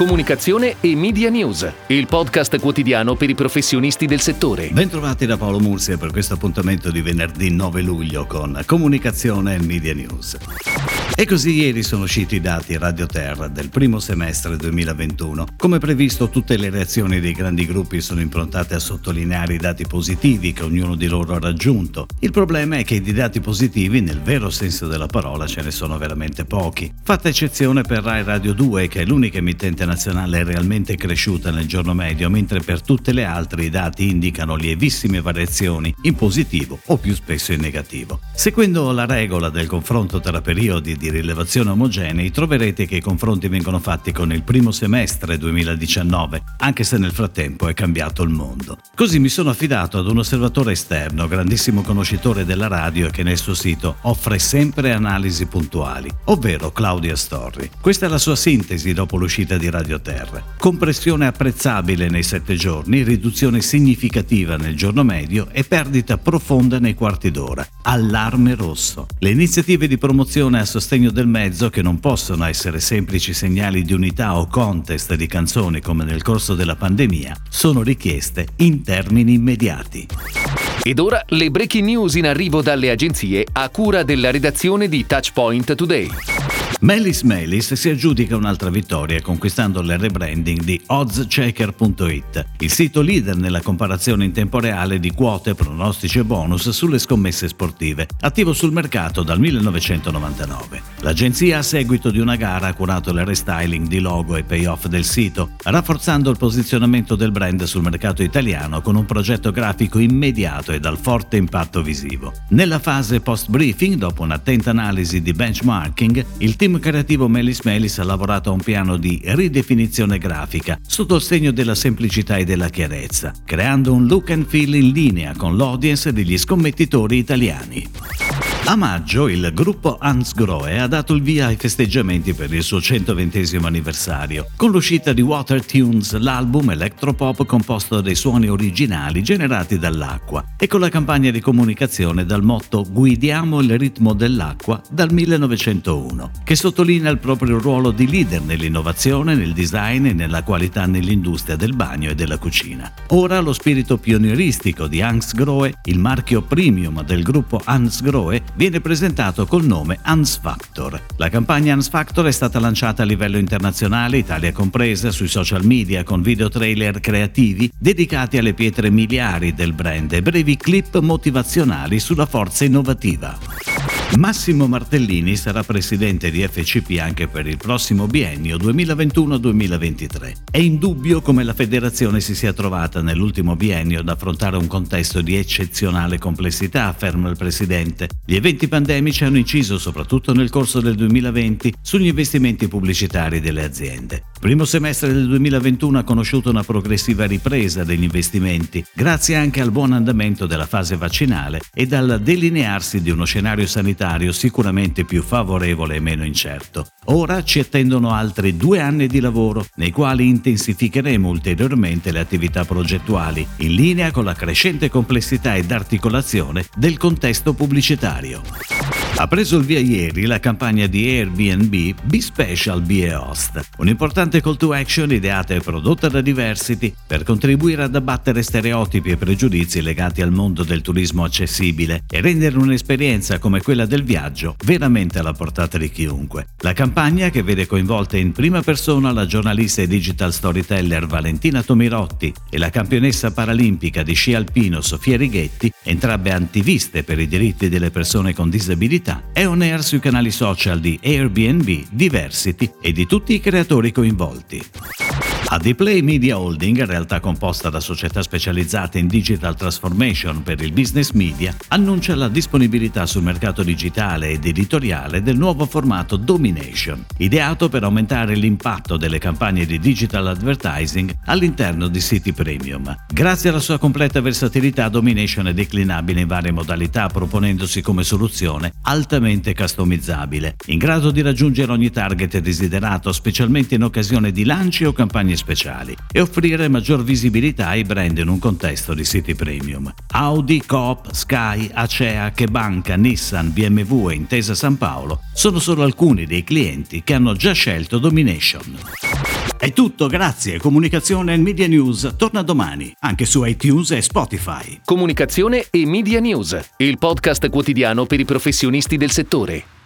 comunicazione e media news, il podcast quotidiano per i professionisti del settore. Bentrovati da Paolo Mursia per questo appuntamento di venerdì 9 luglio con comunicazione e media news. E così ieri sono usciti i dati Radio Terra del primo semestre 2021. Come previsto tutte le reazioni dei grandi gruppi sono improntate a sottolineare i dati positivi che ognuno di loro ha raggiunto. Il problema è che di dati positivi, nel vero senso della parola, ce ne sono veramente pochi. Fatta eccezione per Rai Radio 2, che è l'unica emittente nazionale realmente cresciuta nel giorno medio, mentre per tutte le altre i dati indicano lievissime variazioni in positivo o più spesso in negativo. Seguendo la regola del confronto tra periodi di rilevazione omogenei troverete che i confronti vengono fatti con il primo semestre 2019, anche se nel frattempo è cambiato il mondo. Così mi sono affidato ad un osservatore esterno, grandissimo conoscitore della radio e che nel suo sito offre sempre analisi puntuali, ovvero Claudia Storri. Questa è la sua sintesi dopo l'uscita di Radio Terra. Compressione apprezzabile nei sette giorni, riduzione significativa nel giorno medio e perdita profonda nei quarti d'ora. Allarme rosso. Le iniziative di promozione a sostegno del mezzo che non possono essere semplici segnali di unità o contest di canzoni come nel corso della pandemia, sono richieste in termini immediati. Ed ora le breaking news in arrivo dalle agenzie a cura della redazione di Touchpoint Today. Melis Melis si aggiudica un'altra vittoria conquistando il rebranding di oddschecker.it, il sito leader nella comparazione in tempo reale di quote, pronostici e bonus sulle scommesse sportive, attivo sul mercato dal 1999. L'agenzia a seguito di una gara ha curato il restyling di logo e payoff del sito, rafforzando il posizionamento del brand sul mercato italiano con un progetto grafico immediato e dal forte impatto visivo. Nella fase post-briefing, dopo un'attenta analisi di benchmarking, il team creativo Melis Melis ha lavorato a un piano di ridefinizione grafica sotto il segno della semplicità e della chiarezza, creando un look and feel in linea con l'audience degli scommettitori italiani. A maggio il gruppo Hans Grohe ha dato il via ai festeggiamenti per il suo 120 anniversario, con l'uscita di Water Tunes, l'album electropop composto dai suoni originali generati dall'acqua, e con la campagna di comunicazione dal motto Guidiamo il ritmo dell'acqua dal 1901, che sottolinea il proprio ruolo di leader nell'innovazione, nel design e nella qualità nell'industria del bagno e della cucina. Ora lo spirito pionieristico di Hans Grohe, il marchio premium del gruppo Hans Grohe, viene presentato col nome Hans Factor. La campagna Hans Factor è stata lanciata a livello internazionale, Italia compresa, sui social media con video trailer creativi dedicati alle pietre miliari del brand e brevi clip motivazionali sulla forza innovativa. Massimo Martellini sarà presidente di FCP anche per il prossimo biennio 2021-2023. È indubbio come la federazione si sia trovata nell'ultimo biennio ad affrontare un contesto di eccezionale complessità, afferma il presidente. Gli eventi pandemici hanno inciso soprattutto nel corso del 2020 sugli investimenti pubblicitari delle aziende. Il primo semestre del 2021 ha conosciuto una progressiva ripresa degli investimenti, grazie anche al buon andamento della fase vaccinale e dal delinearsi di uno scenario sanitario sanitario sicuramente più favorevole e meno incerto. Ora ci attendono altri due anni di lavoro, nei quali intensificheremo ulteriormente le attività progettuali, in linea con la crescente complessità ed articolazione del contesto pubblicitario. Ha preso il via ieri la campagna di Airbnb Be Special Be a Host, un'importante call to action ideata e prodotta da Diversity per contribuire ad abbattere stereotipi e pregiudizi legati al mondo del turismo accessibile e rendere un'esperienza come quella del viaggio veramente alla portata di chiunque. La campagna, che vede coinvolta in prima persona la giornalista e digital storyteller Valentina Tomirotti e la campionessa paralimpica di sci alpino Sofia Righetti, entrambe attiviste per i diritti delle persone con disabilità, è on air sui canali social di Airbnb, Diversity e di tutti i creatori coinvolti. Adiplay Media Holding, realtà composta da società specializzate in digital transformation per il business media, annuncia la disponibilità sul mercato digitale ed editoriale del nuovo formato Domination, ideato per aumentare l'impatto delle campagne di digital advertising all'interno di siti premium. Grazie alla sua completa versatilità, Domination è declinabile in varie modalità, proponendosi come soluzione altamente customizzabile, in grado di raggiungere ogni target desiderato, specialmente in occasione di lanci o campagne speciali e offrire maggior visibilità ai brand in un contesto di siti premium. Audi, Coop, Sky, Acea, Chebanca, Nissan, BMW e Intesa San Paolo sono solo alcuni dei clienti che hanno già scelto Domination. È tutto, grazie. Comunicazione e Media News torna domani, anche su iTunes e Spotify. Comunicazione e Media News, il podcast quotidiano per i professionisti del settore.